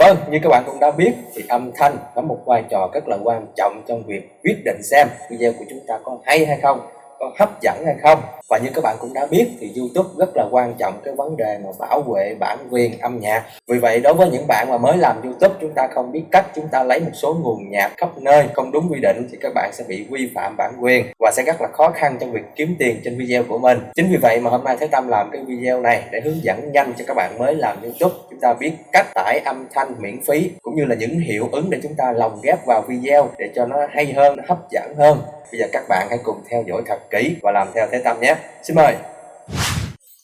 Vâng, như các bạn cũng đã biết thì âm thanh đóng một vai trò rất là quan trọng trong việc quyết định xem video của chúng ta có hay hay không, có hấp dẫn hay không. Và như các bạn cũng đã biết thì YouTube rất là quan trọng cái vấn đề mà bảo vệ bản quyền âm nhạc. Vì vậy đối với những bạn mà mới làm YouTube, chúng ta không biết cách chúng ta lấy một số nguồn nhạc khắp nơi, không đúng quy định thì các bạn sẽ bị vi phạm bản quyền và sẽ rất là khó khăn trong việc kiếm tiền trên video của mình. Chính vì vậy mà hôm nay Thế Tâm làm cái video này để hướng dẫn nhanh cho các bạn mới làm YouTube chúng ta biết cách tải âm thanh miễn phí cũng như là những hiệu ứng để chúng ta lồng ghép vào video để cho nó hay hơn, nó hấp dẫn hơn. Bây giờ các bạn hãy cùng theo dõi thật kỹ và làm theo Thế Tâm nhé. Xin mời.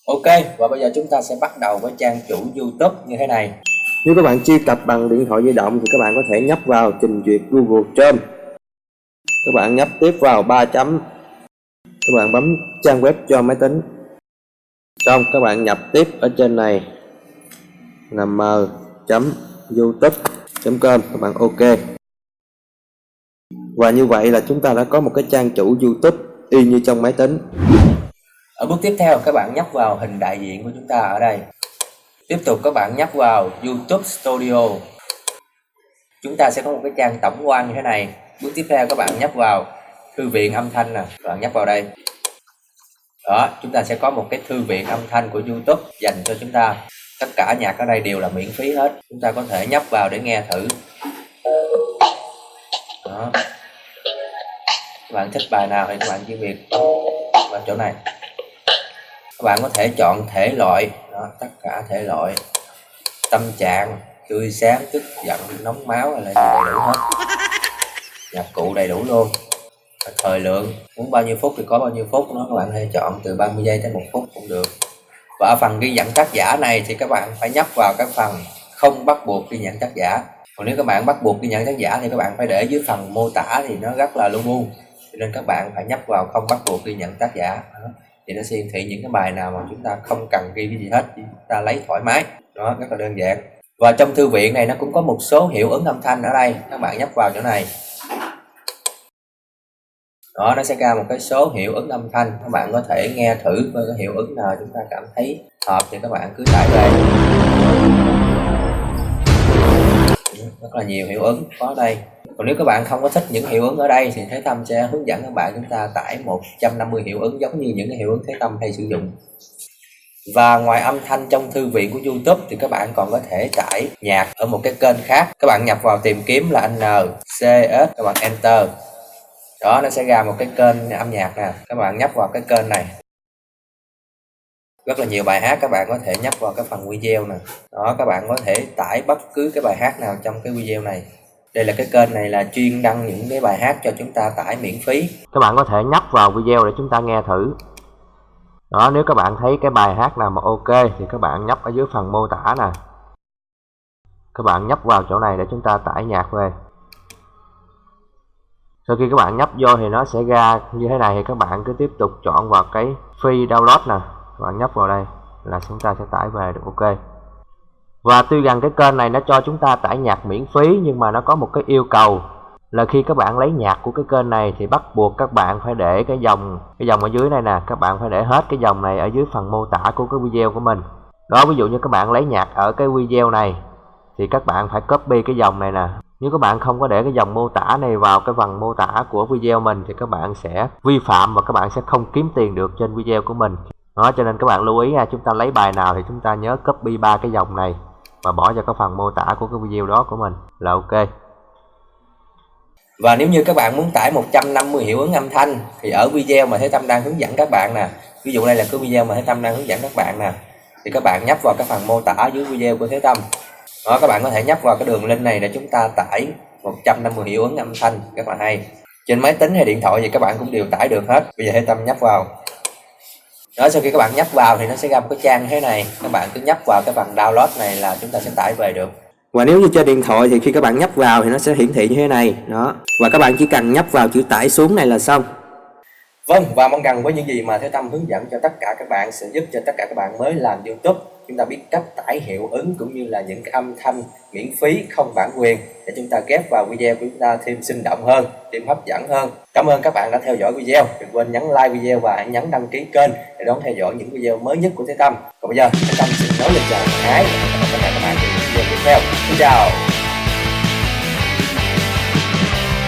Ok, và bây giờ chúng ta sẽ bắt đầu với trang chủ YouTube như thế này. Nếu các bạn truy cập bằng điện thoại di động thì các bạn có thể nhấp vào trình duyệt Google Chrome. Các bạn nhấp tiếp vào 3 chấm. Các bạn bấm trang web cho máy tính. Xong các bạn nhập tiếp ở trên này là m chấm chấm com, các bạn ok. Và như vậy là chúng ta đã có một cái trang chủ youtube y như trong máy tính. Ở bước tiếp theo, các bạn nhấp vào hình đại diện của chúng ta ở đây. Tiếp tục, các bạn nhấp vào youtube studio. Chúng ta sẽ có một cái trang tổng quan như thế này. Bước tiếp theo, các bạn nhấp vào thư viện âm thanh nè. Các bạn nhấp vào đây. Đó, chúng ta sẽ có một cái thư viện âm thanh của youtube dành cho chúng ta tất cả nhạc ở đây đều là miễn phí hết. Chúng ta có thể nhấp vào để nghe thử. Đó. Các bạn thích bài nào thì các bạn chỉ việc vào chỗ này. Các bạn có thể chọn thể loại. Đó, tất cả thể loại. Tâm trạng tươi sáng tức giận nóng máu hay là gì đầy đủ hết. Nhạc cụ đầy đủ luôn. Thời lượng muốn bao nhiêu phút thì có bao nhiêu phút nó các bạn hãy chọn từ 30 giây tới một phút cũng được và ở phần ghi nhận tác giả này thì các bạn phải nhấp vào cái phần không bắt buộc ghi nhận tác giả. Còn nếu các bạn bắt buộc ghi nhận tác giả thì các bạn phải để dưới phần mô tả thì nó rất là lu bu. Cho nên các bạn phải nhấp vào không bắt buộc ghi nhận tác giả. Đó. thì nó sẽ hiển thị những cái bài nào mà chúng ta không cần ghi cái gì hết chúng ta lấy thoải mái. Đó, rất là đơn giản. Và trong thư viện này nó cũng có một số hiệu ứng âm thanh ở đây. Các bạn nhấp vào chỗ này đó, nó sẽ ra một cái số hiệu ứng âm thanh. Các bạn có thể nghe thử với cái hiệu ứng nào chúng ta cảm thấy hợp thì các bạn cứ tải về. Rất là nhiều hiệu ứng có đây. Còn nếu các bạn không có thích những hiệu ứng ở đây thì Thế Tâm sẽ hướng dẫn các bạn chúng ta tải 150 hiệu ứng giống như những cái hiệu ứng Thế Tâm hay sử dụng. Và ngoài âm thanh trong thư viện của YouTube thì các bạn còn có thể tải nhạc ở một cái kênh khác. Các bạn nhập vào tìm kiếm là N, C, S, các bạn enter đó, nó sẽ ra một cái kênh âm nhạc nè. Các bạn nhấp vào cái kênh này. Rất là nhiều bài hát các bạn có thể nhấp vào cái phần video nè. Đó, các bạn có thể tải bất cứ cái bài hát nào trong cái video này. Đây là cái kênh này là chuyên đăng những cái bài hát cho chúng ta tải miễn phí. Các bạn có thể nhấp vào video để chúng ta nghe thử. Đó, nếu các bạn thấy cái bài hát nào mà ok thì các bạn nhấp ở dưới phần mô tả nè. Các bạn nhấp vào chỗ này để chúng ta tải nhạc về sau khi các bạn nhấp vô thì nó sẽ ra như thế này thì các bạn cứ tiếp tục chọn vào cái free download nè. Các bạn nhấp vào đây là chúng ta sẽ tải về được, ok. Và tuy rằng cái kênh này nó cho chúng ta tải nhạc miễn phí nhưng mà nó có một cái yêu cầu là khi các bạn lấy nhạc của cái kênh này thì bắt buộc các bạn phải để cái dòng cái dòng ở dưới này nè, các bạn phải để hết cái dòng này ở dưới phần mô tả của cái video của mình. Đó, ví dụ như các bạn lấy nhạc ở cái video này thì các bạn phải copy cái dòng này nè nếu các bạn không có để cái dòng mô tả này vào cái phần mô tả của video mình thì các bạn sẽ vi phạm và các bạn sẽ không kiếm tiền được trên video của mình. Đó, cho nên các bạn lưu ý nha chúng ta lấy bài nào thì chúng ta nhớ copy ba cái dòng này và bỏ vào cái phần mô tả của cái video đó của mình là ok. Và nếu như các bạn muốn tải 150 hiệu ứng âm thanh thì ở video mà Thế Tâm đang hướng dẫn các bạn nè, ví dụ đây là cái video mà Thế Tâm đang hướng dẫn các bạn nè, thì các bạn nhấp vào cái phần mô tả dưới video của Thế Tâm đó, các bạn có thể nhấp vào cái đường link này để chúng ta tải 150 hiệu ứng âm thanh, rất là hay. Trên máy tính hay điện thoại thì các bạn cũng đều tải được hết. Bây giờ hãy Tâm nhấp vào. Đó, sau khi các bạn nhấp vào thì nó sẽ ra một cái trang thế này. Các bạn cứ nhấp vào cái phần download này là chúng ta sẽ tải về được. Và nếu như trên điện thoại thì khi các bạn nhấp vào thì nó sẽ hiển thị như thế này. Đó. Và các bạn chỉ cần nhấp vào chữ tải xuống này là xong. Vâng và mong rằng với những gì mà Thế Tâm hướng dẫn cho tất cả các bạn sẽ giúp cho tất cả các bạn mới làm YouTube chúng ta biết cách tải hiệu ứng cũng như là những cái âm thanh miễn phí không bản quyền để chúng ta ghép vào video của chúng ta thêm sinh động hơn, thêm hấp dẫn hơn. Cảm ơn các bạn đã theo dõi video. Đừng quên nhấn like video và hãy nhấn đăng ký kênh để đón theo dõi những video mới nhất của Thế Tâm. Còn bây giờ Thế Tâm xin nói lời chào thân ái và hẹn gặp lại các bạn trong những video tiếp theo. Xin chào